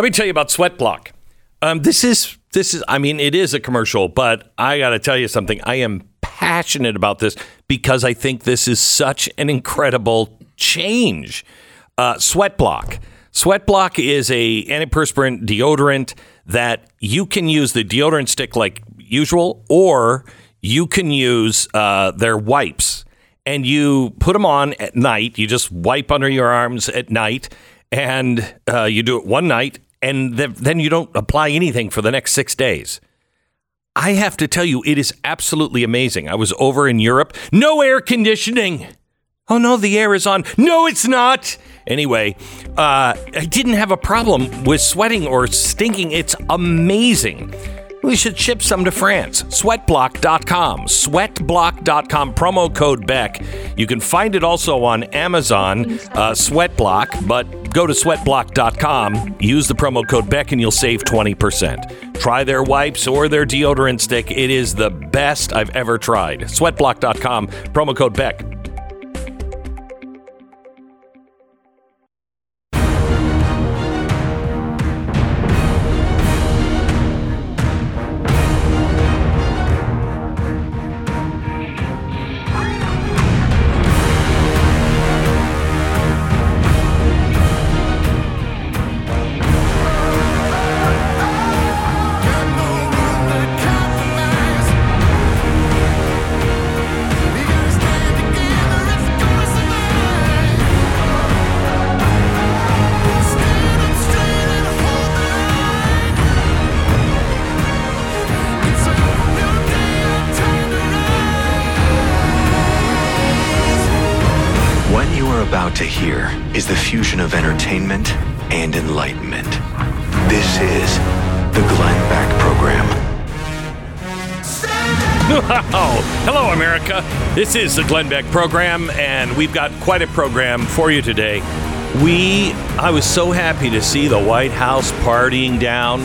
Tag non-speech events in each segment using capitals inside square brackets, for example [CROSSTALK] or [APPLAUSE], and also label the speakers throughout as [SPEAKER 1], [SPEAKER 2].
[SPEAKER 1] Let me tell you about Sweat Block. Um, this is this is. I mean, it is a commercial, but I got to tell you something. I am passionate about this because I think this is such an incredible change. Uh, Sweat Block. Sweat Block is a antiperspirant deodorant that you can use the deodorant stick like usual, or you can use uh, their wipes and you put them on at night. You just wipe under your arms at night, and uh, you do it one night, and th- then you don't apply anything for the next six days. I have to tell you, it is absolutely amazing. I was over in Europe, no air conditioning. Oh no, the air is on. No, it's not. Anyway, uh, I didn't have a problem with sweating or stinking. It's amazing. We should ship some to France. Sweatblock.com. Sweatblock.com. Promo code Beck. You can find it also on Amazon, uh, Sweatblock, but go to sweatblock.com. Use the promo code Beck and you'll save 20%. Try their wipes or their deodorant stick. It is the best I've ever tried. Sweatblock.com. Promo code Beck.
[SPEAKER 2] This is the Glenn Beck program,
[SPEAKER 1] and we've got quite a program for you today. We, I was so happy to see the White House partying down,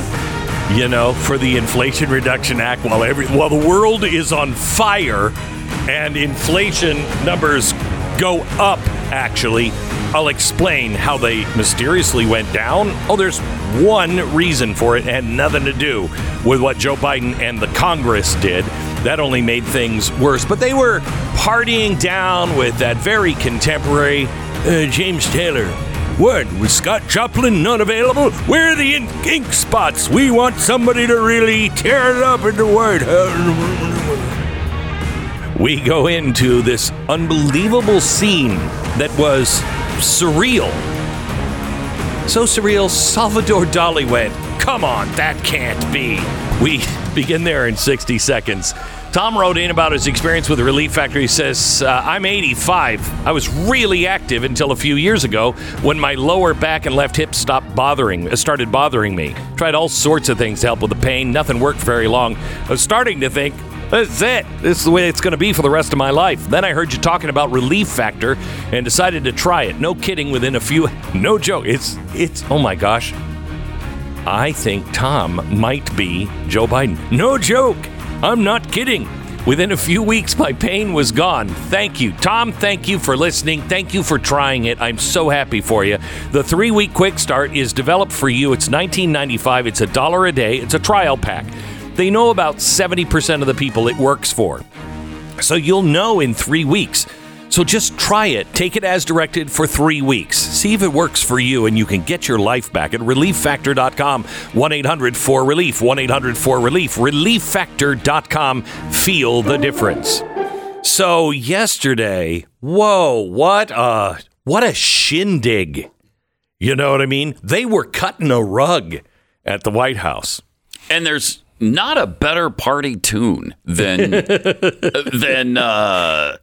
[SPEAKER 1] you know, for the Inflation Reduction Act while every while the world is on fire and inflation numbers go up. Actually, I'll explain how they mysteriously went down. Oh, there's one reason for it, and nothing to do with what Joe Biden and the Congress did. That only made things worse. But they were partying down with that very contemporary uh, James Taylor. What? Was Scott Joplin not available? Where are the ink, ink spots? We want somebody to really tear it up in the White [LAUGHS] House. We go into this unbelievable scene that was surreal. So surreal, Salvador Dali went, Come on, that can't be. We [LAUGHS] begin there in 60 seconds. Tom wrote in about his experience with the Relief Factor. He says, uh, I'm 85. I was really active until a few years ago when my lower back and left hip stopped bothering, uh, started bothering me. Tried all sorts of things to help with the pain. Nothing worked very long. I was starting to think, that's it. This is the way it's going to be for the rest of my life. Then I heard you talking about Relief Factor and decided to try it. No kidding, within a few, [LAUGHS] no joke. It's, it's, oh my gosh. I think Tom might be Joe Biden. No joke. I'm not kidding. Within a few weeks, my pain was gone. Thank you. Tom, thank you for listening. Thank you for trying it. I'm so happy for you. The three week quick start is developed for you. It's $19.95. It's a dollar a day. It's a trial pack. They know about 70% of the people it works for. So you'll know in three weeks. So just try it. Take it as directed for three weeks. See if it works for you and you can get your life back at relieffactor.com. 1 800 4 Relief. 1 800 4 Relief. Relieffactor.com. Feel the difference. So yesterday, whoa, what a what a shindig. You know what I mean? They were cutting a rug at the White House.
[SPEAKER 3] And there's not a better party tune than [LAUGHS] than uh,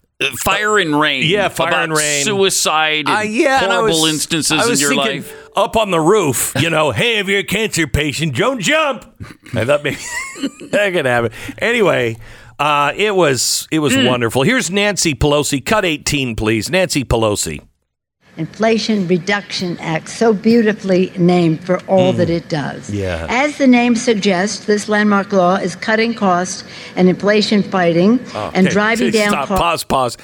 [SPEAKER 3] Fire and Rain.
[SPEAKER 1] Yeah, Fire and Rain.
[SPEAKER 3] Suicide, and
[SPEAKER 1] Uh, yeah, and
[SPEAKER 3] horrible
[SPEAKER 1] was-
[SPEAKER 3] instances in your
[SPEAKER 1] thinking
[SPEAKER 3] life.
[SPEAKER 1] Up on the roof, you know, [LAUGHS] hey, if you're a cancer patient, don't jump. I thought maybe [LAUGHS] that could happen. Anyway, uh, it was it was
[SPEAKER 3] Hmm.
[SPEAKER 1] wonderful. Here's Nancy Pelosi. Cut 18, please. Nancy Pelosi.
[SPEAKER 4] Inflation Reduction Act, so beautifully named for all that it does.
[SPEAKER 1] Yeah.
[SPEAKER 4] As the name suggests, this landmark law is cutting costs and inflation fighting and
[SPEAKER 1] Okay,
[SPEAKER 4] driving down
[SPEAKER 1] Stop,
[SPEAKER 4] costs.
[SPEAKER 1] pause, pause.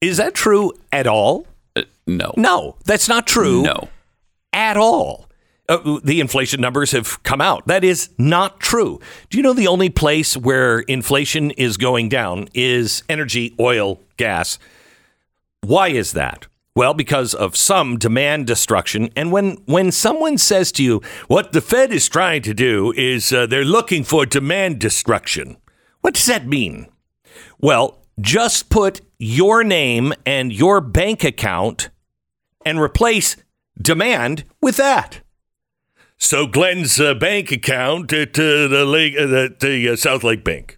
[SPEAKER 1] Is that true at all?
[SPEAKER 3] Uh, no,
[SPEAKER 1] No, that's not true.
[SPEAKER 3] no.
[SPEAKER 1] at all. uh, the inflation numbers have come out. That is not true. Do you know the only place where inflation is going down is energy, oil, gas? Why is that? Well, because of some demand destruction. And when, when someone says to you, what the Fed is trying to do is uh, they're looking for demand destruction, what does that mean? Well, just put your name and your bank account and replace demand with that. So Glenn's uh, bank account at uh, the lake, uh, the, the uh, South Lake Bank.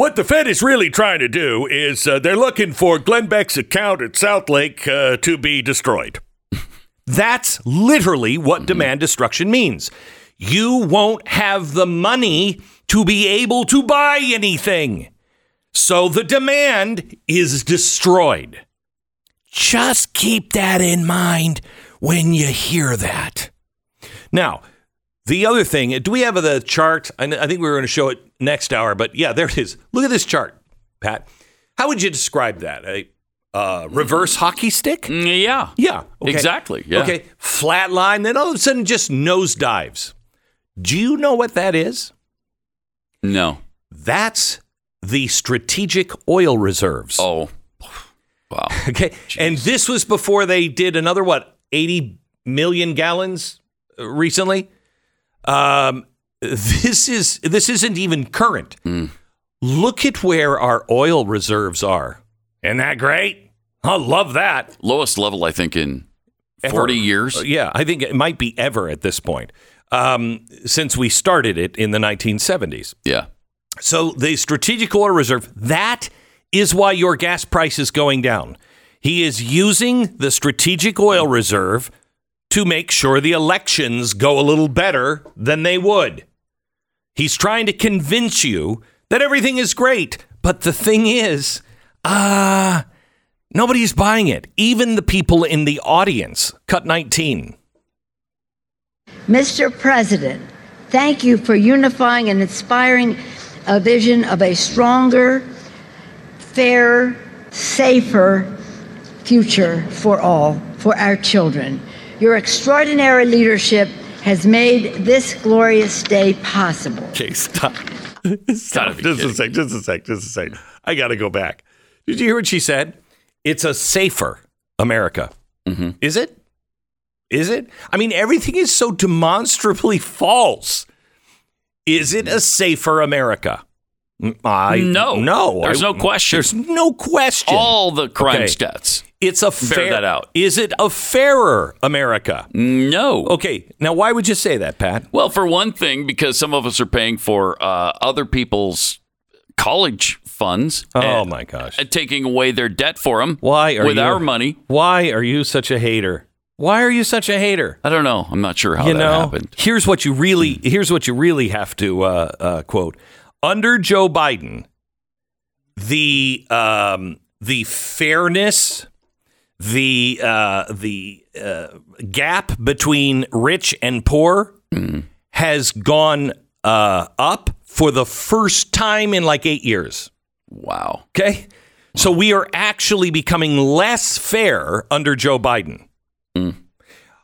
[SPEAKER 1] What the Fed is really trying to do is uh, they're looking for Glenn Beck's account at South Lake uh, to be destroyed. [LAUGHS] That's literally what demand destruction means. You won't have the money to be able to buy anything. So the demand is destroyed. Just keep that in mind when you hear that. Now, the other thing, do we have the chart? I I think we were going to show it next hour, but yeah, there it is. Look at this chart, Pat. How would you describe that? A uh, reverse hockey stick?
[SPEAKER 3] Mm, Yeah.
[SPEAKER 1] Yeah, okay.
[SPEAKER 3] Exactly. Yeah.
[SPEAKER 1] Okay, flat line, then all of a sudden just nosedives. Do you know what that is?
[SPEAKER 3] No.
[SPEAKER 1] That's the strategic oil reserves.
[SPEAKER 3] Oh. Wow. [LAUGHS]
[SPEAKER 1] Okay. And this was before they did another, what, 80 million gallons uh, recently? Um, this is this isn't even current. Look at where our oil reserves are. Isn't that great? I love that.
[SPEAKER 3] Lowest level, I think, in
[SPEAKER 1] Ever.
[SPEAKER 3] 40 years.
[SPEAKER 1] Uh, Yeah, I think it might be ever at this point. Um, since we started it in the 1970s.
[SPEAKER 3] Yeah.
[SPEAKER 1] So the strategic oil reserve, that is why your gas price is going down. He is using the strategic oil reserve to make sure the elections go a little better than they would. He's trying to convince you that everything is great. But the thing is, uh, nobody's buying it. Even the people in the audience. Cut 19.
[SPEAKER 4] Mr. President, thank you for unifying and inspiring a vision of a stronger, fairer, safer future for all, for our children. Your extraordinary leadership has made this glorious day possible.
[SPEAKER 1] Okay, stop. [LAUGHS] Stop.
[SPEAKER 3] be
[SPEAKER 1] Just a sec, just a sec, just a sec. I got to go back. Did you hear what she said? It's a safer America.
[SPEAKER 3] Mm-hmm.
[SPEAKER 1] Is it? Is it? I mean, everything is so demonstrably false. Is it a safer America? I
[SPEAKER 3] No.
[SPEAKER 1] no.
[SPEAKER 3] There's
[SPEAKER 1] I-
[SPEAKER 3] no question.
[SPEAKER 1] There's no question.
[SPEAKER 3] All the crime
[SPEAKER 1] Okay.
[SPEAKER 3] stats.
[SPEAKER 1] it's a fair.
[SPEAKER 3] that out.
[SPEAKER 1] Is it a fairer America?
[SPEAKER 3] No.
[SPEAKER 1] Okay. Now, why would you say that, Pat?
[SPEAKER 3] Well, for one thing, because some of us are paying for uh, other people's college funds.
[SPEAKER 1] Oh
[SPEAKER 3] and,
[SPEAKER 1] my gosh.
[SPEAKER 3] and taking away their debt for them.
[SPEAKER 1] Why are
[SPEAKER 3] with
[SPEAKER 1] you-
[SPEAKER 3] our money?
[SPEAKER 1] Why are you such a hater? Why are you such a hater?
[SPEAKER 3] I don't know. I'm not sure how
[SPEAKER 1] you
[SPEAKER 3] that
[SPEAKER 1] know,
[SPEAKER 3] happened.
[SPEAKER 1] here's what you really here's what you really have to uh, uh, quote. Under Joe Biden, the um, the fairness, the uh, the uh, gap between rich and poor has gone uh, up for the first time in like eight years.
[SPEAKER 3] Wow.
[SPEAKER 1] Okay. So we are actually becoming less fair under Joe Biden.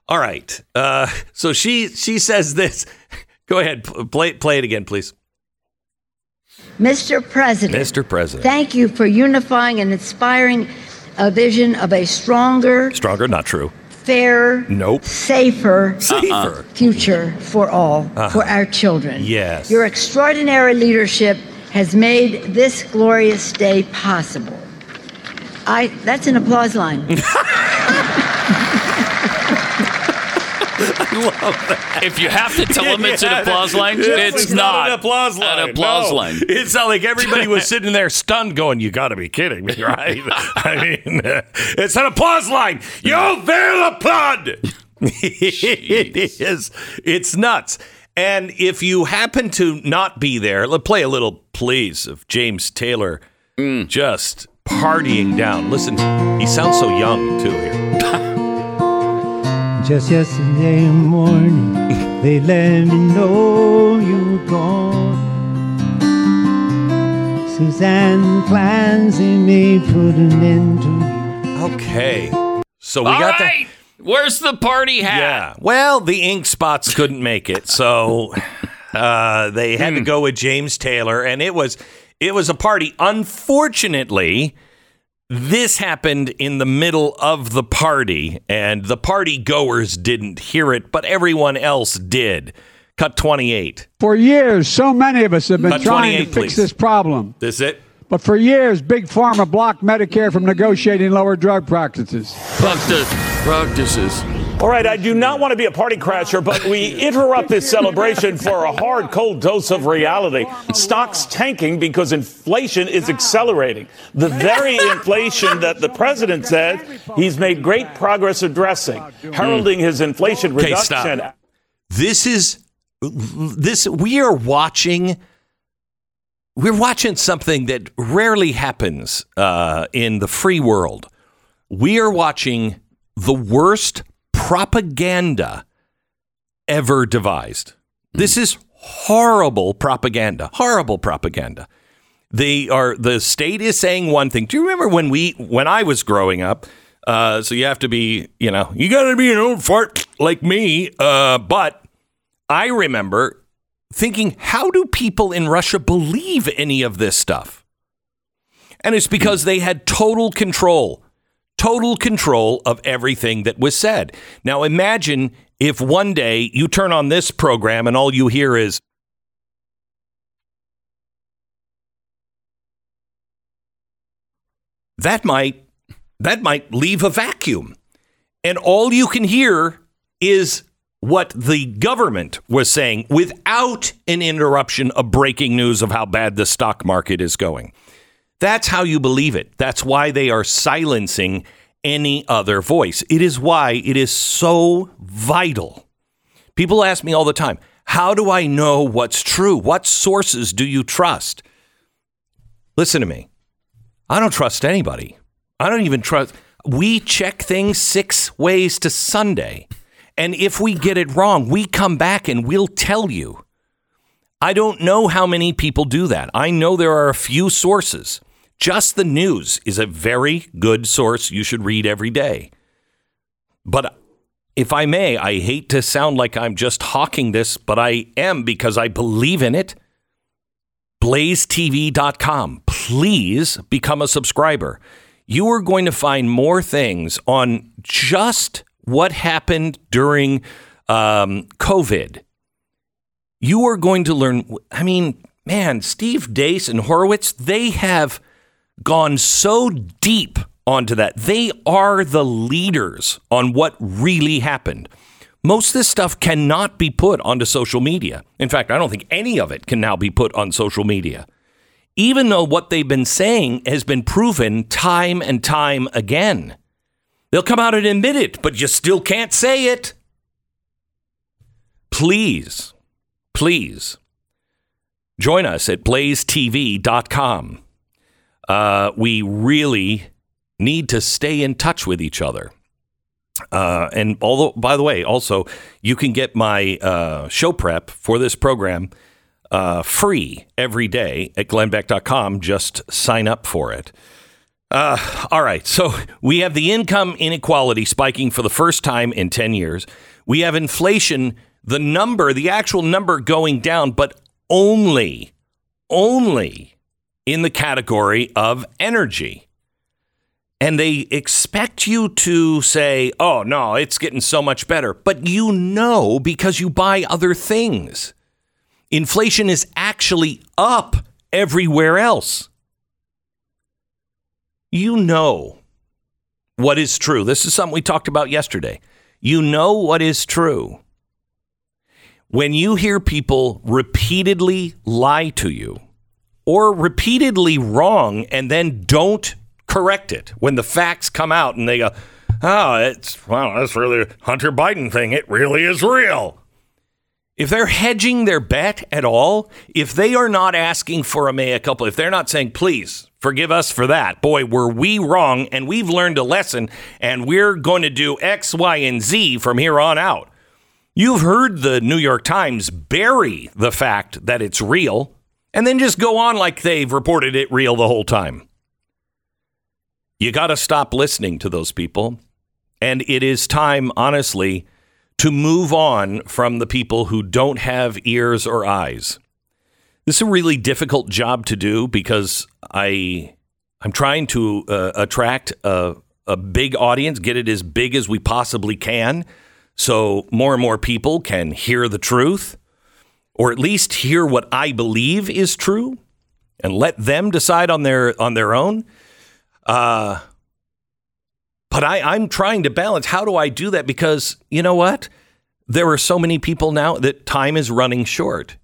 [SPEAKER 1] All right. Uh, so she she says this. [LAUGHS] Go ahead. Play play it again, please.
[SPEAKER 4] Mr. President,
[SPEAKER 1] Mr. President.
[SPEAKER 4] thank you for unifying and inspiring a vision of a stronger,
[SPEAKER 1] Stronger, not true.
[SPEAKER 4] fairer,
[SPEAKER 1] Nope.
[SPEAKER 4] safer uh-uh.
[SPEAKER 1] Safer.
[SPEAKER 4] future for all, uh-huh. for our children.
[SPEAKER 1] Yes.
[SPEAKER 4] Your extraordinary leadership has made this glorious day possible. I that's an applause line. [LAUGHS]
[SPEAKER 3] If you have to tell them it's an applause line, it's, not,
[SPEAKER 1] an applause line.
[SPEAKER 3] An applause
[SPEAKER 1] no.
[SPEAKER 3] line.
[SPEAKER 1] It's not like everybody was [LAUGHS] sitting there stunned, going, "You got to be kidding me, right?" [LAUGHS] I mean, uh, it's an applause line. You will applaud. [LAUGHS] it is. It's nuts. And if you happen to not be there, let's play a little, please, of James Taylor mm. just partying down. Listen, he sounds so young too here.
[SPEAKER 5] Just yesterday morning, they let me know you were gone. Suzanne Clancy may put an end to you.
[SPEAKER 1] Okay. So we
[SPEAKER 3] All
[SPEAKER 1] got
[SPEAKER 3] right.
[SPEAKER 1] that.
[SPEAKER 3] Where's the party hat?
[SPEAKER 1] Yeah. Well, the ink spots couldn't make it, so [LAUGHS] uh, they had to go with James Taylor, and it was it was a party. Unfortunately, this happened in the middle of the party, and the party goers didn't hear it, but everyone else did. Cut twenty eight.
[SPEAKER 6] For years, so many of us have been
[SPEAKER 1] Cut
[SPEAKER 6] trying to fix
[SPEAKER 1] please.
[SPEAKER 6] this problem.
[SPEAKER 1] This it?
[SPEAKER 6] But for years, Big Pharma blocked Medicare from negotiating lower drug practices.
[SPEAKER 3] Practice, practices.
[SPEAKER 7] All right, I do not want to be a party crasher, but we interrupt this celebration for a hard, cold dose of reality. Stocks tanking because inflation is accelerating. The very inflation that the president said he's made great progress addressing, heralding his inflation
[SPEAKER 1] Okay,
[SPEAKER 7] reduction.
[SPEAKER 1] stop. This is this we are watching we're watching something that rarely happens uh, in the free world. We are watching the worst propaganda ever devised. This is horrible propaganda. Horrible propaganda. They are the state is saying one thing. Do you remember when we when I was growing up? Uh, so you have to be, you know, you got to be an old fart like me. Uh, but I remember thinking, how do people in Russia believe any of this stuff? And it's because they had total control, total control of everything that was said. Now imagine if one day you turn on this program and all you hear is, that might that might leave a vacuum. And all you can hear is what the government was saying without an interruption of breaking news of how bad the stock market is going. That's how you believe it. That's why they are silencing any other voice. It is why it is so vital. People ask me all the time, how do I know what's true? What sources do you trust? Listen to me. I don't trust anybody. I don't even trust. We check things six ways to Sunday. And if we get it wrong, we come back and we'll tell you. I don't know how many people do that. I know there are a few sources. Just the news is a very good source you should read every day. But if I may, I hate to sound like I'm just hawking this, but I am because I believe in it. blazetv.com. Please become a subscriber. You are going to find more things on just what happened during um, COVID. You are going to learn. I mean, man, Steve Deace and Horowitz, they have gone so deep onto that. They are the leaders on what really happened. Most of this stuff cannot be put onto social media. In fact, I don't think any of it can now be put on social media. Even though what they've been saying has been proven time and time again. They'll come out and admit it, but you still can't say it. Please, please join us at blazetv.com. Uh, we really need to stay in touch with each other. Uh, and although, by the way, also you can get my uh, show prep for this program uh, free every day at glennbeck.com. Just sign up for it. Uh, all right. So we have the income inequality spiking for the first time in 10 years. We have inflation, the number, the actual number going down, but only, only in the category of energy. And they expect you to say, oh, no, it's getting so much better. But you know because you buy other things. Inflation is actually up everywhere else. You know what is true. This is something we talked about yesterday. You know what is true. When you hear people repeatedly lie to you or repeatedly wrong and then don't correct it, when the facts come out and they go, oh, it's, well, that's really a Hunter Biden thing. It really is real. If they're hedging their bet at all, if they are not asking for a mea culpa, if they're not saying, please forgive us for that, boy, were we wrong and we've learned a lesson and we're going to do X, Y, and Z from here on out. You've heard the New York Times bury the fact that it's real and then just go on like they've reported it real the whole time. You got to stop listening to those people. And it is time, honestly, to move on from the people who don't have ears or eyes. This is a really difficult job to do because I I'm trying to uh, attract a, a big audience, get it as big as we possibly can, so more and more people can hear the truth, or at least hear what I believe is true, and let them decide on their on their own. Uh, but I, I'm trying to balance. How do I do that? Because you know what? There are so many people now that time is running short,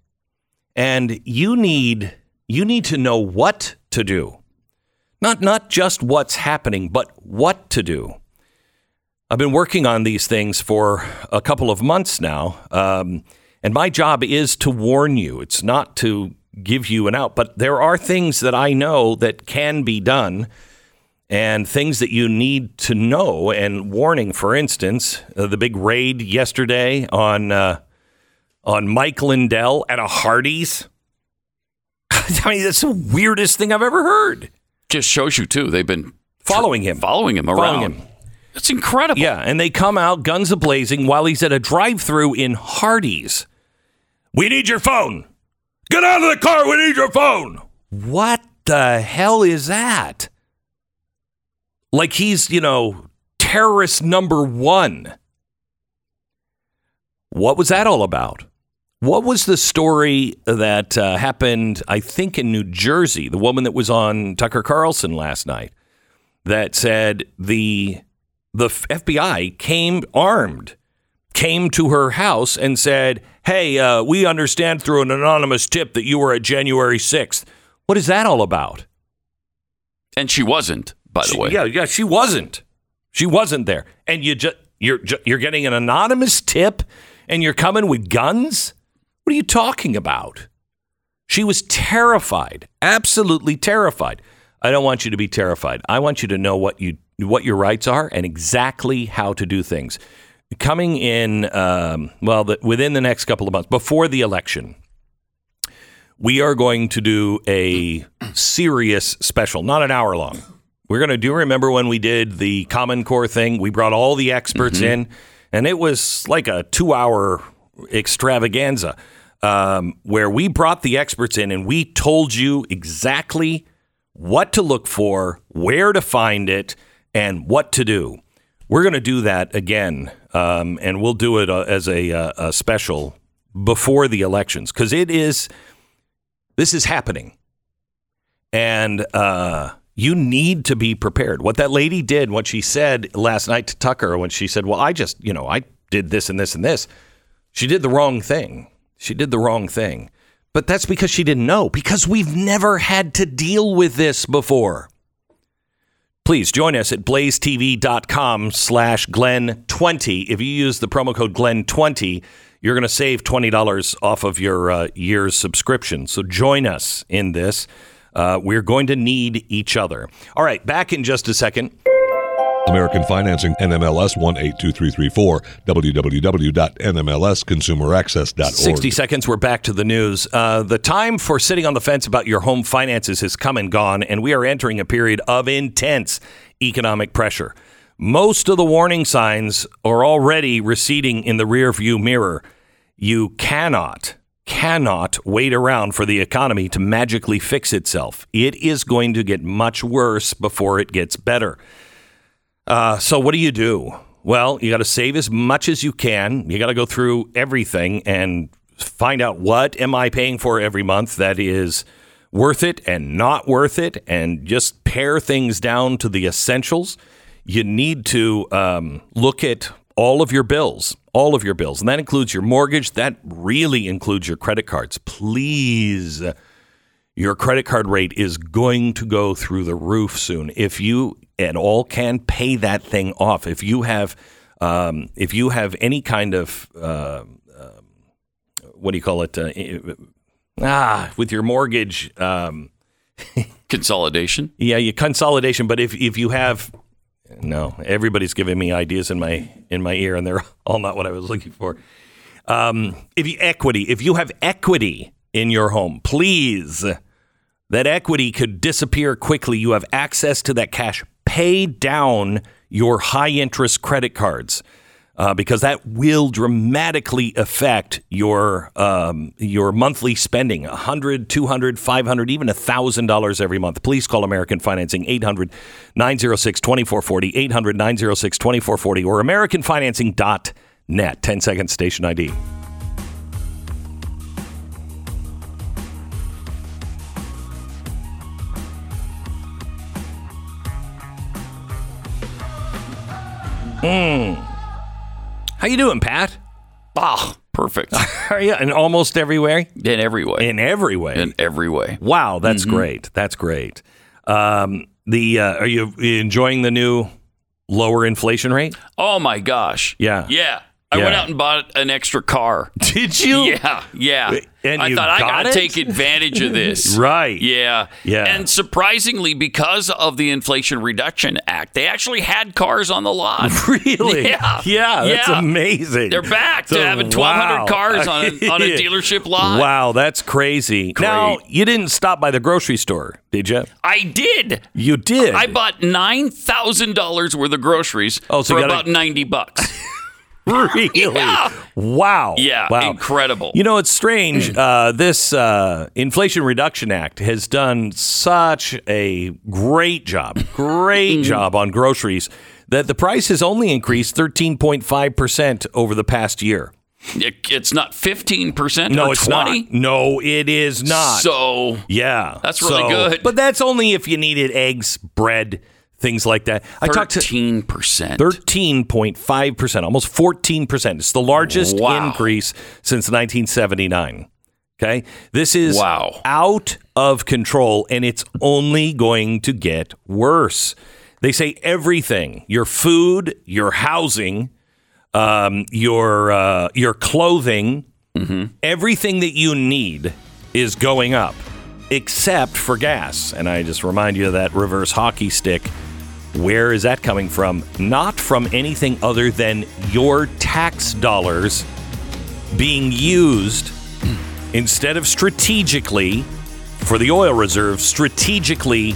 [SPEAKER 1] and you need you need to know what to do, not not just what's happening, but what to do. I've been working on these things for a couple of months now, um, and my job is to warn you. It's not to give you an out, but there are things that I know that can be done and things that you need to know. And warning, for instance, uh, the big raid yesterday on uh, on Mike Lindell at a Hardee's. [LAUGHS] I mean, that's the weirdest thing I've ever heard.
[SPEAKER 3] Just shows you too. They've been
[SPEAKER 1] Following him,
[SPEAKER 3] following him around.
[SPEAKER 1] Following him.
[SPEAKER 3] That's incredible.
[SPEAKER 1] Yeah, and they come out guns a blazing while he's at a drive-through in Hardee's. We need your phone. Get out of the car. We need your phone. What the hell is that? Like he's, you know, terrorist number one. What was that all about? What was the story that uh, happened, I think, in New Jersey? The woman that was on Tucker Carlson last night that said the the FBI came armed, came to her house and said, "Hey, uh, we understand through an anonymous tip that you were at January 6th." What is that all about?
[SPEAKER 3] And she wasn't, by the way.
[SPEAKER 1] yeah, yeah, she wasn't. She wasn't there, and you just you're ju- you're getting an anonymous tip, and you're coming with guns. What are you talking about? She was terrified, absolutely terrified. I don't want you to be terrified. I want you to know what you what your rights are and exactly how to do things. Coming in, um, well, the, within the next couple of months before the election, we are going to do a serious special, not an hour long. We're going to do. Remember when we did the Common Core thing? We brought all the experts in, and it was like a two-hour extravaganza um, where we brought the experts in and we told you exactly what to look for, where to find it, and what to do. We're going to do that again, um, and we'll do it uh, as a, uh, a special before the elections because it is this is happening, and uh, you need to be prepared. What that lady did, what she said last night to Tucker, when she said, "Well, I just, you know, I did this and this and this," she did the wrong thing. She did the wrong thing. But that's because she didn't know, because we've never had to deal with this before. Please join us at blazetv.com slash Glenn20. If you use the promo code Glenn20, you're going to save $20 off of your uh, year's subscription. So join us in this. Uh, we're going to need each other. All right, back in just a second.
[SPEAKER 8] American Financing, NMLS 182334, www.nmlsconsumeraccess.org.
[SPEAKER 1] 60 seconds, we're back to the news. Uh, the time for sitting on the fence about your home finances has come and gone, and we are entering a period of intense economic pressure. Most of the warning signs are already receding in the rearview mirror. You cannot, cannot wait around for the economy to magically fix itself. It is going to get much worse before it gets better. Uh, so what do you do? Well, you got to save as much as you can. You got to go through everything and find out what am I paying for every month that is worth it and not worth it, and just pare things down to the essentials. You need to um, look at all of your bills, all of your bills, and that includes your mortgage. That really includes your credit cards. Please your credit card rate is going to go through the roof soon. If you at all can pay that thing off, if you have, um, if you have any kind of, uh, um, what do you call it? Uh, ah, with your mortgage, um, [LAUGHS]
[SPEAKER 3] Consolidation.
[SPEAKER 1] yeah, you consolidation. But if if you have, no, everybody's giving me ideas in my in my ear, and they're [LAUGHS] all not what I was looking for. Um, if you equity, if you have equity in your home, please, that equity could disappear quickly. You have access to that cash. Pay down your high interest credit cards. Uh, because that will dramatically affect your um, your monthly spending 100 200 500 even $1000 every month please call american financing 800 906 2440 800 906 2440 or americanfinancing.net 10 second station id Hmm. How you doing, Pat?
[SPEAKER 3] Ah, perfect. [LAUGHS]
[SPEAKER 1] Are you in almost everywhere?
[SPEAKER 3] In every way.
[SPEAKER 1] In every way.
[SPEAKER 3] In every way.
[SPEAKER 1] wow, that's great. That's great. Um, the uh, are you enjoying the new lower inflation rate?
[SPEAKER 3] Oh my gosh.
[SPEAKER 1] Yeah.
[SPEAKER 3] Yeah. I
[SPEAKER 1] Yeah.
[SPEAKER 3] went out and bought an extra car. [LAUGHS]
[SPEAKER 1] Did you?
[SPEAKER 3] Yeah, yeah.
[SPEAKER 1] And
[SPEAKER 3] I thought I
[SPEAKER 1] got
[SPEAKER 3] gotta
[SPEAKER 1] it?
[SPEAKER 3] take advantage of this. [LAUGHS]
[SPEAKER 1] Right.
[SPEAKER 3] Yeah.
[SPEAKER 1] Yeah.
[SPEAKER 3] And surprisingly, because of the Inflation Reduction Act, they actually had cars on the lot. [LAUGHS]
[SPEAKER 1] Really?
[SPEAKER 3] Yeah.
[SPEAKER 1] Yeah. That's
[SPEAKER 3] Yeah.
[SPEAKER 1] amazing.
[SPEAKER 3] They're back to having 1,200
[SPEAKER 1] wow.
[SPEAKER 3] cars on a, on a dealership lot.
[SPEAKER 1] Wow, that's crazy. Now you didn't stop by the grocery store, did you?
[SPEAKER 3] I did.
[SPEAKER 1] You did.
[SPEAKER 3] I bought nine thousand dollars worth of groceries
[SPEAKER 1] Oh, so
[SPEAKER 3] for
[SPEAKER 1] gotta-
[SPEAKER 3] about ninety bucks. [LAUGHS]
[SPEAKER 1] really. [LAUGHS]
[SPEAKER 3] Yeah.
[SPEAKER 1] Wow.
[SPEAKER 3] Yeah,
[SPEAKER 1] Wow.
[SPEAKER 3] incredible.
[SPEAKER 1] You know, it's strange. Uh, this uh, Inflation Reduction Act has done such a great job, [LAUGHS] great
[SPEAKER 3] Mm-hmm.
[SPEAKER 1] job on groceries that the price has only increased 13.5% over the past year.
[SPEAKER 3] It- it's not fifteen percent.
[SPEAKER 1] No,
[SPEAKER 3] or
[SPEAKER 1] it's
[SPEAKER 3] 20.
[SPEAKER 1] not. No, it is not.
[SPEAKER 3] So
[SPEAKER 1] yeah.
[SPEAKER 3] That's really
[SPEAKER 1] So-
[SPEAKER 3] good.
[SPEAKER 1] But that's only if you needed eggs, bread, things like that. I talked to
[SPEAKER 3] thirteen percent.
[SPEAKER 1] 13.5%, almost 14%. It's the largest
[SPEAKER 3] Wow.
[SPEAKER 1] increase since 1979. Okay? This is
[SPEAKER 3] Wow.
[SPEAKER 1] out of control and it's only going to get worse. They say everything your food, your housing, um, your, uh, your clothing, everything that you need is going up except for gas. And I just remind you of that reverse hockey stick. Where is that coming from? Not from anything other than your tax dollars being used instead of strategically for the oil reserve, strategically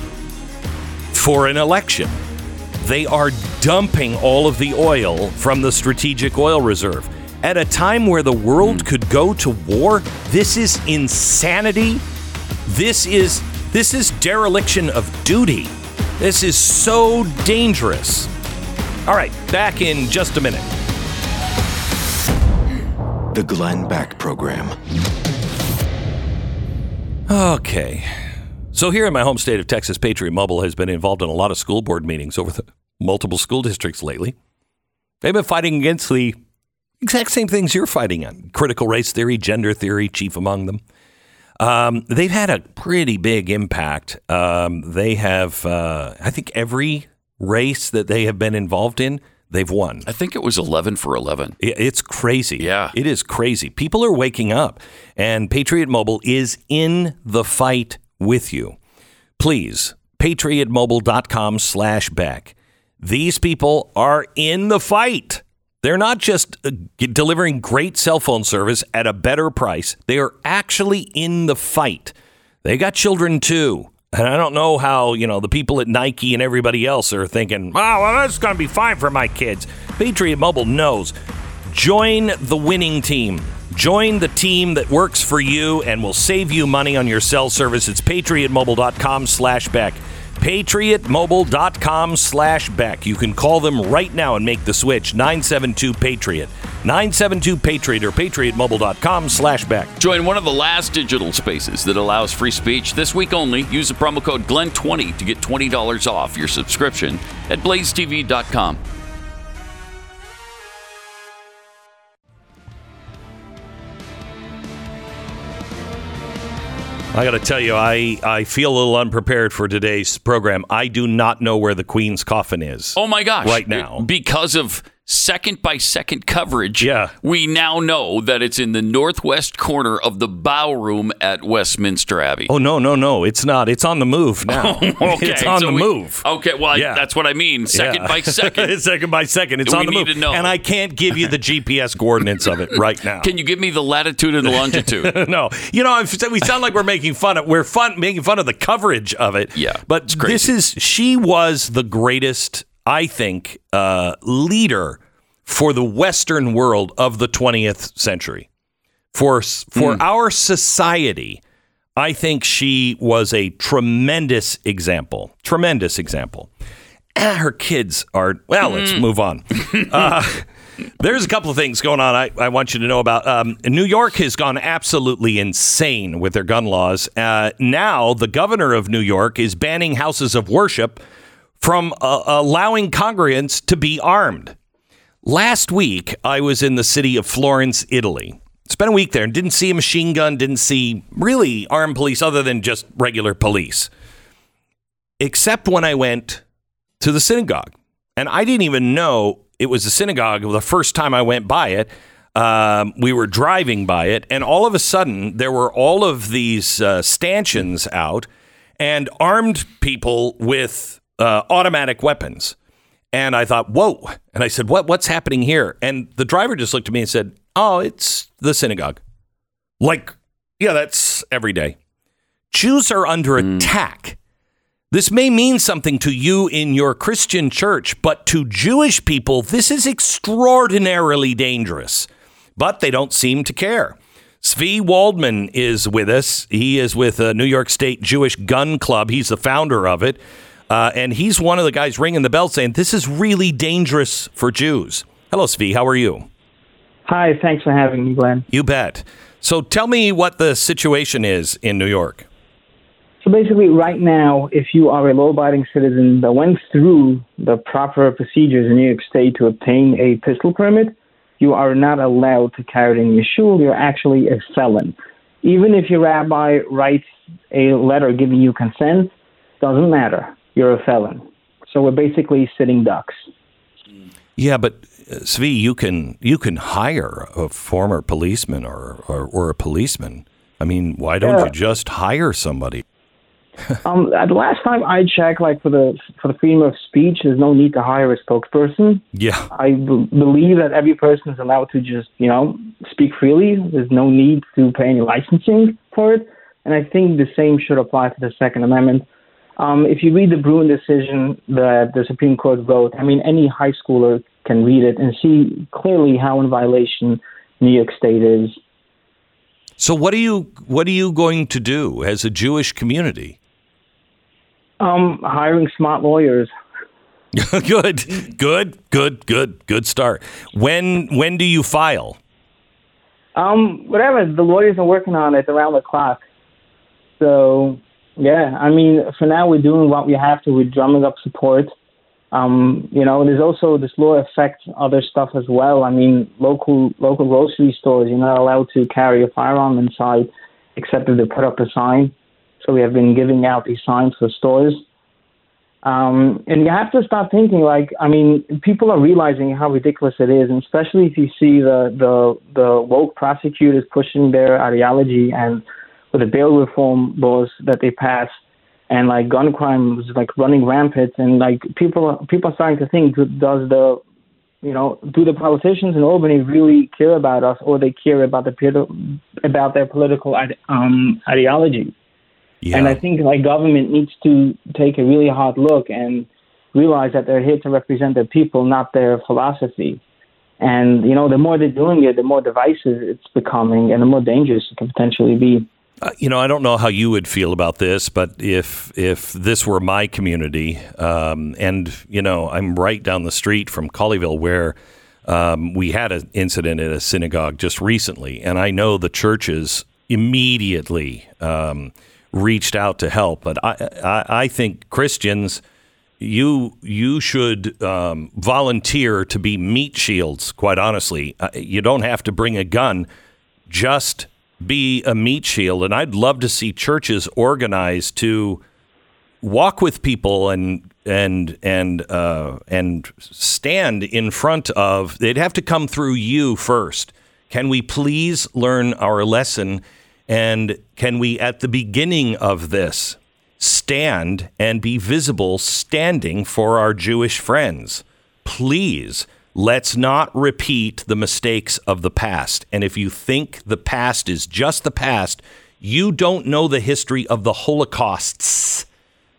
[SPEAKER 1] for an election. They are dumping all of the oil from the strategic oil reserve. At a time where the world could go to war, this is insanity. This is this is dereliction of duty. This is so dangerous. All right, back in just a minute.
[SPEAKER 2] The Glenn Beck Program.
[SPEAKER 1] Okay. So here in my home state of Texas, Patriot Mobile has been involved in a lot of school board meetings over the multiple school districts lately. They've been fighting against the exact same things you're fighting on critical race theory, gender theory, chief among them. Um, they've had a pretty big impact. Um, they have, uh, I think, every race that they have been involved in, they've won.
[SPEAKER 3] I think it was eleven for eleven.
[SPEAKER 1] It's crazy.
[SPEAKER 3] Yeah.
[SPEAKER 1] It is crazy. People are waking up, and Patriot Mobile is in the fight with you. Please, patriotmobile.com slash Beck. These people are in the fight. They're not just uh, delivering great cell phone service at a better price. They are actually in the fight. They got children too. And I don't know how, you know, the people at Nike and everybody else are thinking, oh, well, that's going to be fine for my kids. Patriot Mobile knows. Join the winning team. Join the team that works for you and will save you money on your cell service. It's patriotmobile.com slash Beck. Patriotmobile.com slash Beck. You can call them right now and make the switch. 972 Patriot. 972 Patriot or patriotmobile.com slash Beck.
[SPEAKER 3] Join one of the last digital spaces that allows free speech. This week only, use the promo code GLEN20 to get $20 off your subscription at blazetv.com.
[SPEAKER 1] I got to tell you, I, I feel a little unprepared for today's program. I do not know where the Queen's coffin is.
[SPEAKER 3] Oh my gosh.
[SPEAKER 1] Right now.
[SPEAKER 3] Because of second by second coverage,
[SPEAKER 1] Yeah.
[SPEAKER 3] we now know that it's in the northwest corner of the bow room at Westminster Abbey.
[SPEAKER 1] Oh, no, no, no. It's not. It's on the move [LAUGHS] now. [LAUGHS] it's on
[SPEAKER 3] so
[SPEAKER 1] the
[SPEAKER 3] we-
[SPEAKER 1] move.
[SPEAKER 3] Okay, well,
[SPEAKER 1] Yeah.
[SPEAKER 3] that's what I mean. Second
[SPEAKER 1] Yeah.
[SPEAKER 3] by [LAUGHS] second.
[SPEAKER 1] second by second. It's
[SPEAKER 3] We
[SPEAKER 1] on the
[SPEAKER 3] need
[SPEAKER 1] move.
[SPEAKER 3] to know.
[SPEAKER 1] And I can't give you the GPS coordinates of it right now.
[SPEAKER 3] Can you give me the latitude and the longitude?
[SPEAKER 1] no, you know, I've we sound like we're making fun of. We're fun making fun of the coverage of it.
[SPEAKER 3] Yeah,
[SPEAKER 1] but this is. She was the greatest I think, uh, leader for the Western world of the 20th century. For for our society, I think she was a tremendous example. Tremendous example. [CLEARS THROAT] Her kids are well. Let's move on. [LAUGHS] Uh, there's a couple of things going on I, I want you to know about. Um, New York has gone absolutely insane with their gun laws. Uh, now, the governor of New York is banning houses of worship from uh, allowing congregants to be armed. Last week, I was in the city of Florence, Italy. Spent a week there and didn't see a machine gun, didn't see really armed police other than just regular police. Except when I went to the synagogue. And I didn't even know it was a synagogue the first time I went by it. Um, we were driving by it, and all of a sudden, there were all of these uh, stanchions out and armed people with uh, automatic weapons. And I thought, whoa. And I said, what, what's happening here? And the driver just looked at me and said, oh, it's the synagogue. Like, yeah, that's every day. Jews are under attack. This may mean something to you in your Christian church, but to Jewish people, this is extraordinarily dangerous. But they don't seem to care. Tzvi Waldman is with us. He is with a New York State Jewish Gun Club. He's the founder of it. Uh, and he's one of the guys ringing the bell saying, This is really dangerous for Jews. Hello, Tzvi. How are you?
[SPEAKER 9] Hi, thanks for having me, Glenn.
[SPEAKER 1] You bet. So tell me what the situation is in New York.
[SPEAKER 9] So basically, right now, if you are a law-abiding citizen that went through the proper procedures in New York State to obtain a pistol permit, you are not allowed to carry it in your shul. You're actually a felon. Even if your rabbi writes a letter giving you consent, doesn't matter. You're a felon. So we're basically sitting ducks.
[SPEAKER 1] Yeah, but uh, Tzvi, you can you can hire a former policeman or, or, or a policeman. I mean, why don't
[SPEAKER 9] Yeah.
[SPEAKER 1] you just hire somebody? [LAUGHS]
[SPEAKER 9] um, uh, the last time I checked, like for the for the freedom of speech, there's no need to hire a spokesperson.
[SPEAKER 1] Yeah.
[SPEAKER 9] I b- believe that every person is allowed to just, you know, speak freely. There's no need to pay any licensing for it. And I think the same should apply to the Second Amendment. Um, if you read the Bruen decision that the Supreme Court wrote, I mean, any high schooler can read it and see clearly how in violation New York State is.
[SPEAKER 1] So what are you what are you going to do as a Jewish community?
[SPEAKER 9] Um, hiring smart lawyers. [LAUGHS] [LAUGHS]
[SPEAKER 1] good, good, good, good, good start. When when do you file?
[SPEAKER 9] Um, whatever. The lawyers are working on it around the clock. So, yeah, I mean, for now, we're doing what we have to. We're drumming up support. Um, you know, there's also this law affects other stuff as well. I mean, local local grocery stores, you're not allowed to carry a firearm inside except if they put up a sign. So we have been giving out these signs for stores. Um, and you have to start thinking like, I mean, people are realizing how ridiculous it is, and especially if you see the the the woke prosecutors pushing their ideology and with the bail reform laws that they passed, and like gun crime was like running rampant, and like people people are starting to think, does the you know, do the politicians in Albany really care about us, or they care about the about their political um, ideology? And I think like government needs to take a really hard look and realize that they're here to represent their people, not their philosophy. And you know, the more they're doing it, the more divisive it's becoming, and the more dangerous it can potentially be.
[SPEAKER 1] Uh, you know, I don't know how you would feel about this, but if if this were my community, um, and you know, I'm right down the street from Colleyville, where um, we had an incident at a synagogue just recently, and I know the churches immediately um, reached out to help. But I, I, I think Christians, you you should um, volunteer to be meat shields. Quite honestly, uh, you don't have to bring a gun. Just be a meat shield. And I'd love to see churches organized to walk with people and and and uh, and stand in front of. They'd have to come through you first. Can we please learn our lesson? And can we, at the beginning of this, stand and be visible standing for our Jewish friends? Please, let's not repeat the mistakes of the past. And if you think the past is just the past, you don't know the history of the Holocausts.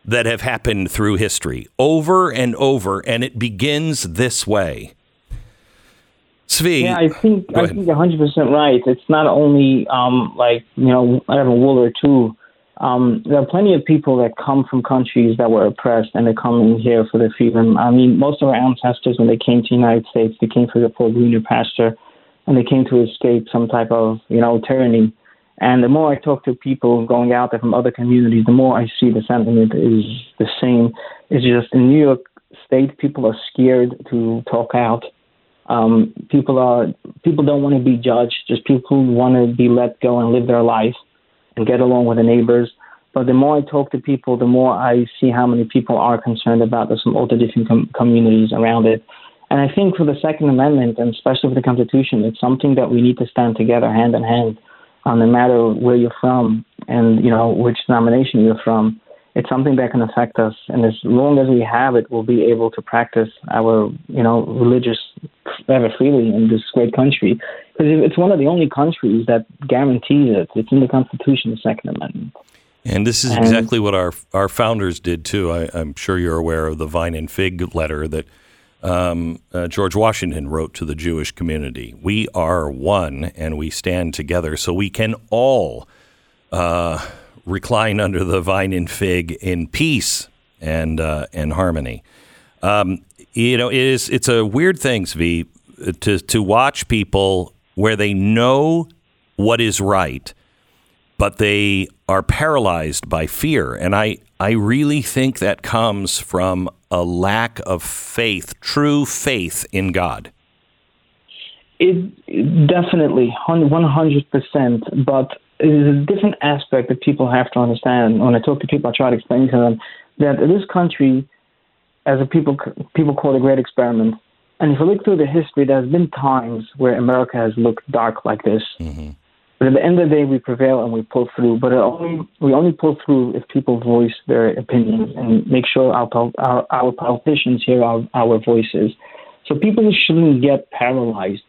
[SPEAKER 1] that have happened through history over and over, and it begins this way. Tzvi,
[SPEAKER 9] Yeah, I think I think 100 percent right. It's not only um, like you know I have a wool or two. Um, there are plenty of people that come from countries that were oppressed and they come here for their freedom. I mean, most of our ancestors, when they came to the United States, they came for the for greener pasture, and they came to escape some type of you know tyranny. And the more I talk to people going out there from other communities, the more I see the sentiment is the same. It's just in New York State, people are scared to talk out. Um, people are people don't want to be judged. Just people want to be let go and live their life and get along with the neighbors. But the more I talk to people, the more I see how many people are concerned about this from all the different com- communities around it. And I think for the Second Amendment, and especially for the Constitution, it's something that we need to stand together hand in hand, uh, no matter where you're from and you know which denomination you're from. It's something that can affect us, and as long as we have it, we'll be able to practice our you know religious ever freely in this great country. Because it's one of the only countries that guarantees it. It's in the Constitution, the Second Amendment.
[SPEAKER 1] And this is
[SPEAKER 9] And-
[SPEAKER 1] exactly what our our founders did too. I, I'm sure you're aware of the Vine and Fig letter that um, uh, George Washington wrote to the Jewish community. We are one, and we stand together, so we can all uh, recline under the vine and fig in peace and uh, and harmony. Um, you know, it is it's a weird thing, Tzvi, to to watch people where they know what is right, but they are paralyzed by fear, and I I really think that comes from a lack of faith, true faith in God.
[SPEAKER 9] It it definitely one hundred percent, but it is a different aspect that people have to understand. When I talk to people, I try to explain to them that this country, as a people people call it a great experiment. And if you look through the history, there's been times where America has looked dark like this. Mm-hmm. But at the end of the day, we prevail and we pull through. But it only, we only pull through if people voice their opinions and make sure our our, our politicians hear our, our voices. So people shouldn't get paralyzed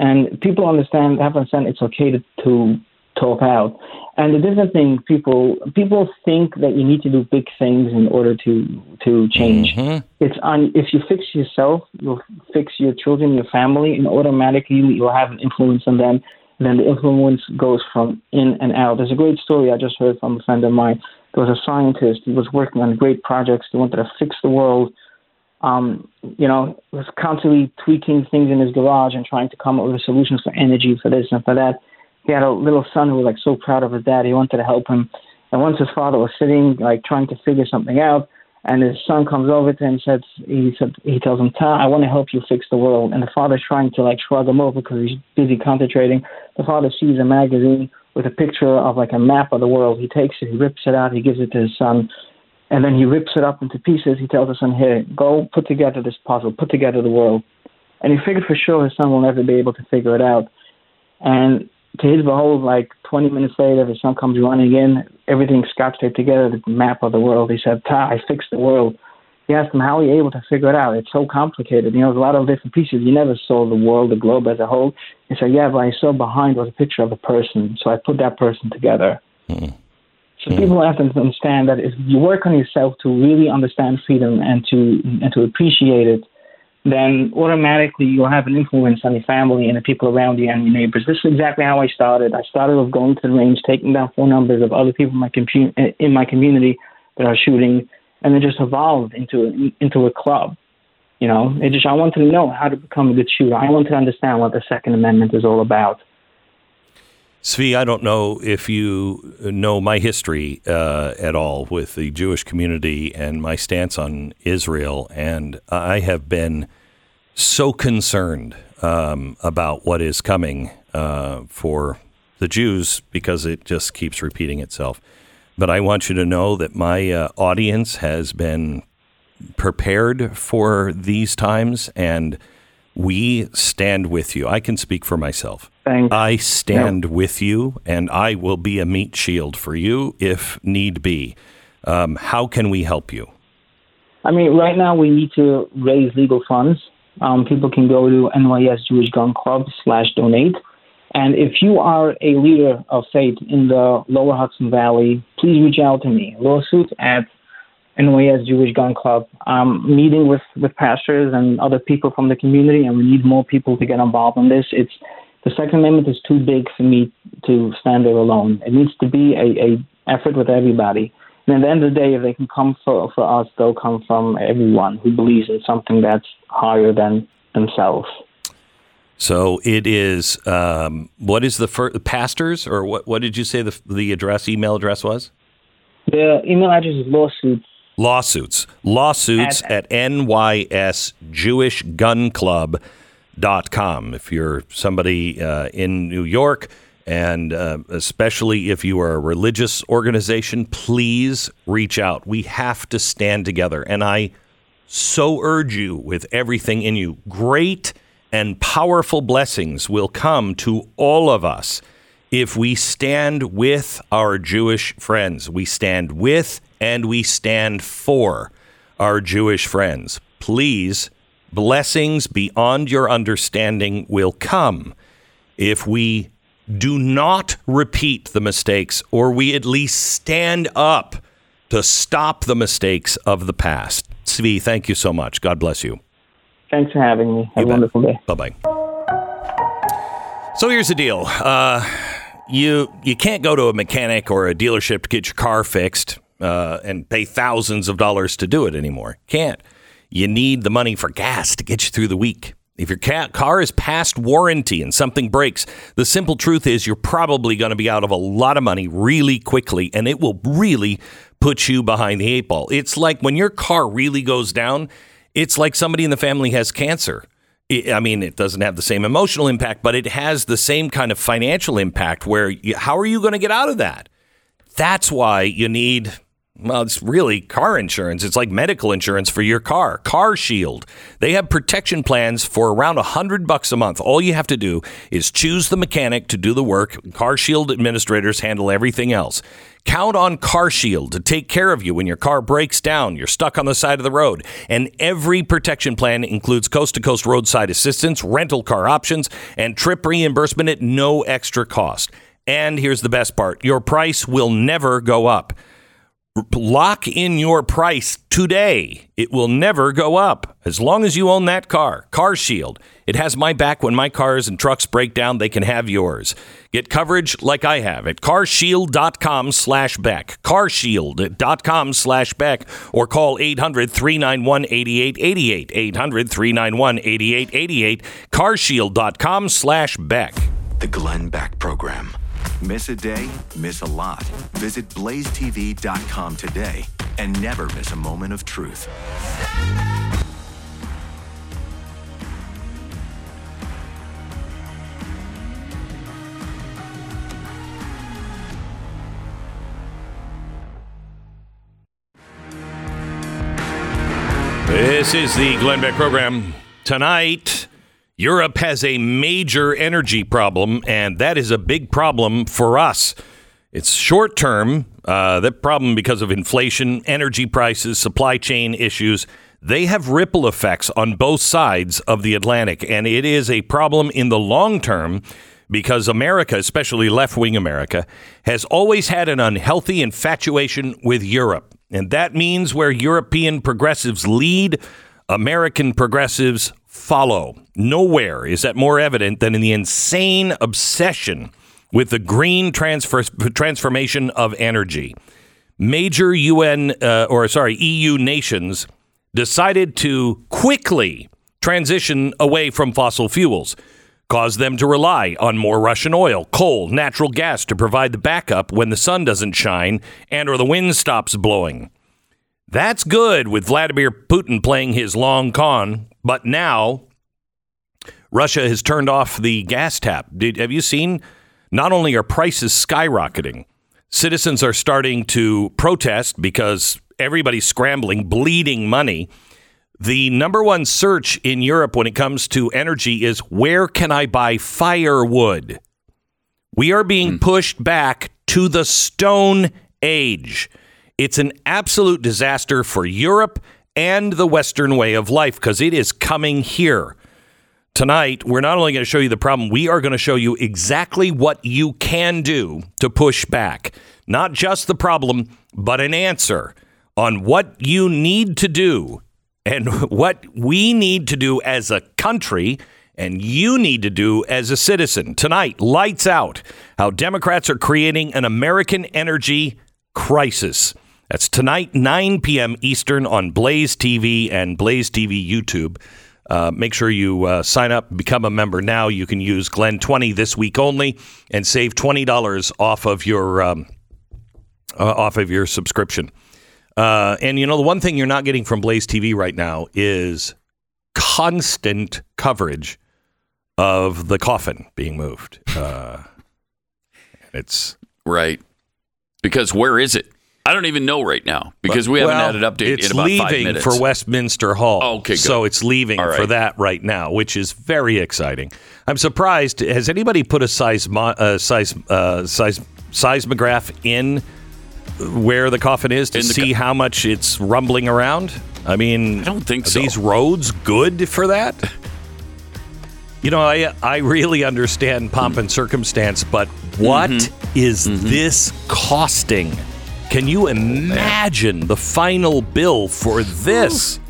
[SPEAKER 9] and people understand have understand it's okay to, to talk out. And the different thing, people people think that you need to do big things in order to to change. It's on if you fix yourself, you'll fix your children, your family, and automatically you'll have an influence on them. And then the influence goes from in and out. There's a great story I just heard from a friend of mine. There was a scientist. He was working on great projects. He wanted to fix the world um, you know, was constantly tweaking things in his garage and trying to come up with solutions for energy, for this and for that. He had a little son who was like so proud of his dad. He wanted to help him. And once his father was sitting, like trying to figure something out, and his son comes over to him says, he said, he tells him, I want to help you fix the world. And the father's trying to like shrug him off because he's busy concentrating. The father sees a magazine with a picture of like a map of the world. He takes it, he rips it out, he gives it to his son and then he rips it up into pieces. He tells his son, "Here, go put together this puzzle, put together the world." And he figured for sure his son will never be able to figure it out. And to his behold, like 20 minutes later, the sun comes running in, everything scotch taped together, the map of the world. He said, "Ta, I fixed the world." He asked him how are you able to figure it out. It's so complicated. You know, there's a lot of different pieces. You never saw the world, the globe as a whole. He said, "Yeah, but I saw behind was a picture of a person, so I put that person together." Hmm. So people have to understand that if you work on yourself to really understand freedom and to and to appreciate it, then automatically you'll have an influence on your family and the people around you and your neighbors. This is exactly how I started. I started with going to the range, taking down phone numbers of other people in my compu- in my community that are shooting, and it just evolved into into a club. You know, it just I wanted to know how to become a good shooter. I wanted to understand what the Second Amendment is all about.
[SPEAKER 1] Tzvi, I don't know if you know my history uh, at all with the Jewish community and my stance on Israel, and I have been so concerned um, about what is coming uh, for the Jews because it just keeps repeating itself. But I want you to know that my uh, audience has been prepared for these times, and we stand with you. I can speak for myself.
[SPEAKER 9] Thanks.
[SPEAKER 1] I stand with you, and I will be a meat shield for you if need be. Um, how can we help you?
[SPEAKER 9] I mean, right now we need to raise legal funds. Um, people can go to NYS Jewish Gun Club slash donate. And if you are a leader of faith in the Lower Hudson Valley, please reach out to me. Lawsuit at NYS Jewish Gun Club. Um, meeting with, with pastors and other people from the community, and we need more people to get involved in this. It's the Second Amendment is too big for me to stand there alone. It needs to be a, a effort with everybody. And at the end of the day, if they can come for, for us, they'll come from everyone who believes in something that's higher than themselves.
[SPEAKER 1] So it is. Um, what is the first pastors, or what? What did you say the the address, email address was?
[SPEAKER 9] The email address is lawsuits.
[SPEAKER 1] Lawsuits. Lawsuits at, at nysjewishgunclub.com. If you're somebody uh, in New York, and uh, especially if you are a religious organization, please reach out. We have to stand together. And I so urge you with everything in you. Great and powerful blessings will come to all of us if we stand with our Jewish friends. We stand with and we stand for our Jewish friends. Please, blessings beyond your understanding will come if we do not repeat the mistakes or we at least stand up to stop the mistakes of the past. Tzvi, thank you so much. God bless you.
[SPEAKER 9] Thanks for having me. Have
[SPEAKER 1] You
[SPEAKER 9] a
[SPEAKER 1] bet.
[SPEAKER 9] wonderful day.
[SPEAKER 1] Bye bye. So here's the deal. Uh, you you can't go to a mechanic or a dealership to get your car fixed uh, and pay thousands of dollars to do it anymore. Can't. You need the money for gas to get you through the week. If your car is past warranty and something breaks, the simple truth is you're probably going to be out of a lot of money really quickly, and it will really put you behind the eight ball. It's like when your car really goes down, it's like somebody in the family has cancer. I mean, it doesn't have the same emotional impact, but it has the same kind of financial impact where you, how are you going to get out of that? That's why you need, well, it's really car insurance. It's like medical insurance for your car. Car Shield. They have protection plans for around a hundred bucks a month. All you have to do is choose the mechanic to do the work. Car Shield administrators handle everything else. Count on Car Shield to take care of you when your car breaks down, you're stuck on the side of the road. And every protection plan includes coast to coast roadside assistance, rental car options, and trip reimbursement at no extra cost. And here's the best part your price will never go up. Lock in your price today. It will never go up as long as you own that car. Car Shield. It has my back when my cars and trucks break down. They can have yours. Get coverage like I have at carshield.com slash Beck. Carshield.com slash Beck or call 800 391 8888. 800 391 8888. Carshield.com slash Beck.
[SPEAKER 2] The Glenn Beck Program. Miss a day, miss a lot. Visit blazetv.com today and never miss a moment of truth.
[SPEAKER 1] This is the Glenn Beck program. Tonight, Europe has a major energy problem, and that is a big problem for us. It's short term. Uh, that problem because of inflation, energy prices, supply chain issues. They have ripple effects on both sides of the Atlantic, and it is a problem in the long term because America, especially left wing America, has always had an unhealthy infatuation with Europe. And that means where European progressives lead, American progressives follow. Nowhere is that more evident than in the insane obsession with the green transfer, transformation of energy. Major UN, uh, or sorry, EU nations decided to quickly transition away from fossil fuels, cause them to rely on more Russian oil, coal, natural gas to provide the backup when the sun doesn't shine and or the wind stops blowing. That's good with Vladimir Putin playing his long con, but now Russia has turned off the gas tap. Did, have you seen? Not only are prices skyrocketing, citizens are starting to protest because everybody's scrambling, bleeding money. The number one search in Europe when it comes to energy is where can I buy firewood? We are being hmm. pushed back to the Stone Age. It's an absolute disaster for Europe and the Western way of life because it is coming here. Tonight, we're not only going to show you the problem, we are going to show you exactly what you can do to push back. Not just the problem, but an answer. on what you need to do and [LAUGHS] what we need to do as a country and you need to do as a citizen. Tonight, lights out how Democrats are creating an American energy crisis. That's tonight, 9 p.m. Eastern on Blaze TV and Blaze TV YouTube. Uh, make sure you uh, sign up, become a member now. You can use Glenn 20 this week only and save $20 off of your um, uh, off of your subscription. Uh, and you know, the one thing you're not getting from Blaze TV right now is constant coverage of the coffin being moved. Uh, it's
[SPEAKER 3] right because where is it? I don't even know right now because we haven't
[SPEAKER 1] well,
[SPEAKER 3] had an update
[SPEAKER 1] it's
[SPEAKER 3] in about
[SPEAKER 1] leaving
[SPEAKER 3] five minutes.
[SPEAKER 1] for Westminster Hall.
[SPEAKER 3] Oh, okay, good.
[SPEAKER 1] so it's leaving
[SPEAKER 3] right.
[SPEAKER 1] for that right now, which is very exciting. I'm surprised. Has anybody put a seismo- uh, seis- uh, seis- seismograph in where the coffin is to see how much it's rumbling around? I mean,
[SPEAKER 3] I don't think
[SPEAKER 1] are
[SPEAKER 3] so.
[SPEAKER 1] These roads good for that? [LAUGHS] You know, I I really understand pomp and circumstance, but what is
[SPEAKER 3] Mm-hmm.
[SPEAKER 1] this costing? Can you imagine the final bill for this?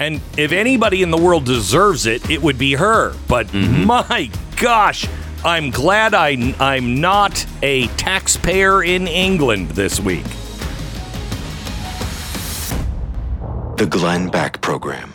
[SPEAKER 1] And if anybody in the world deserves it, it would be her. But
[SPEAKER 3] Mm-hmm.
[SPEAKER 1] my gosh, I'm glad I, I'm not a taxpayer in England this week.
[SPEAKER 2] The Glenn Beck Program.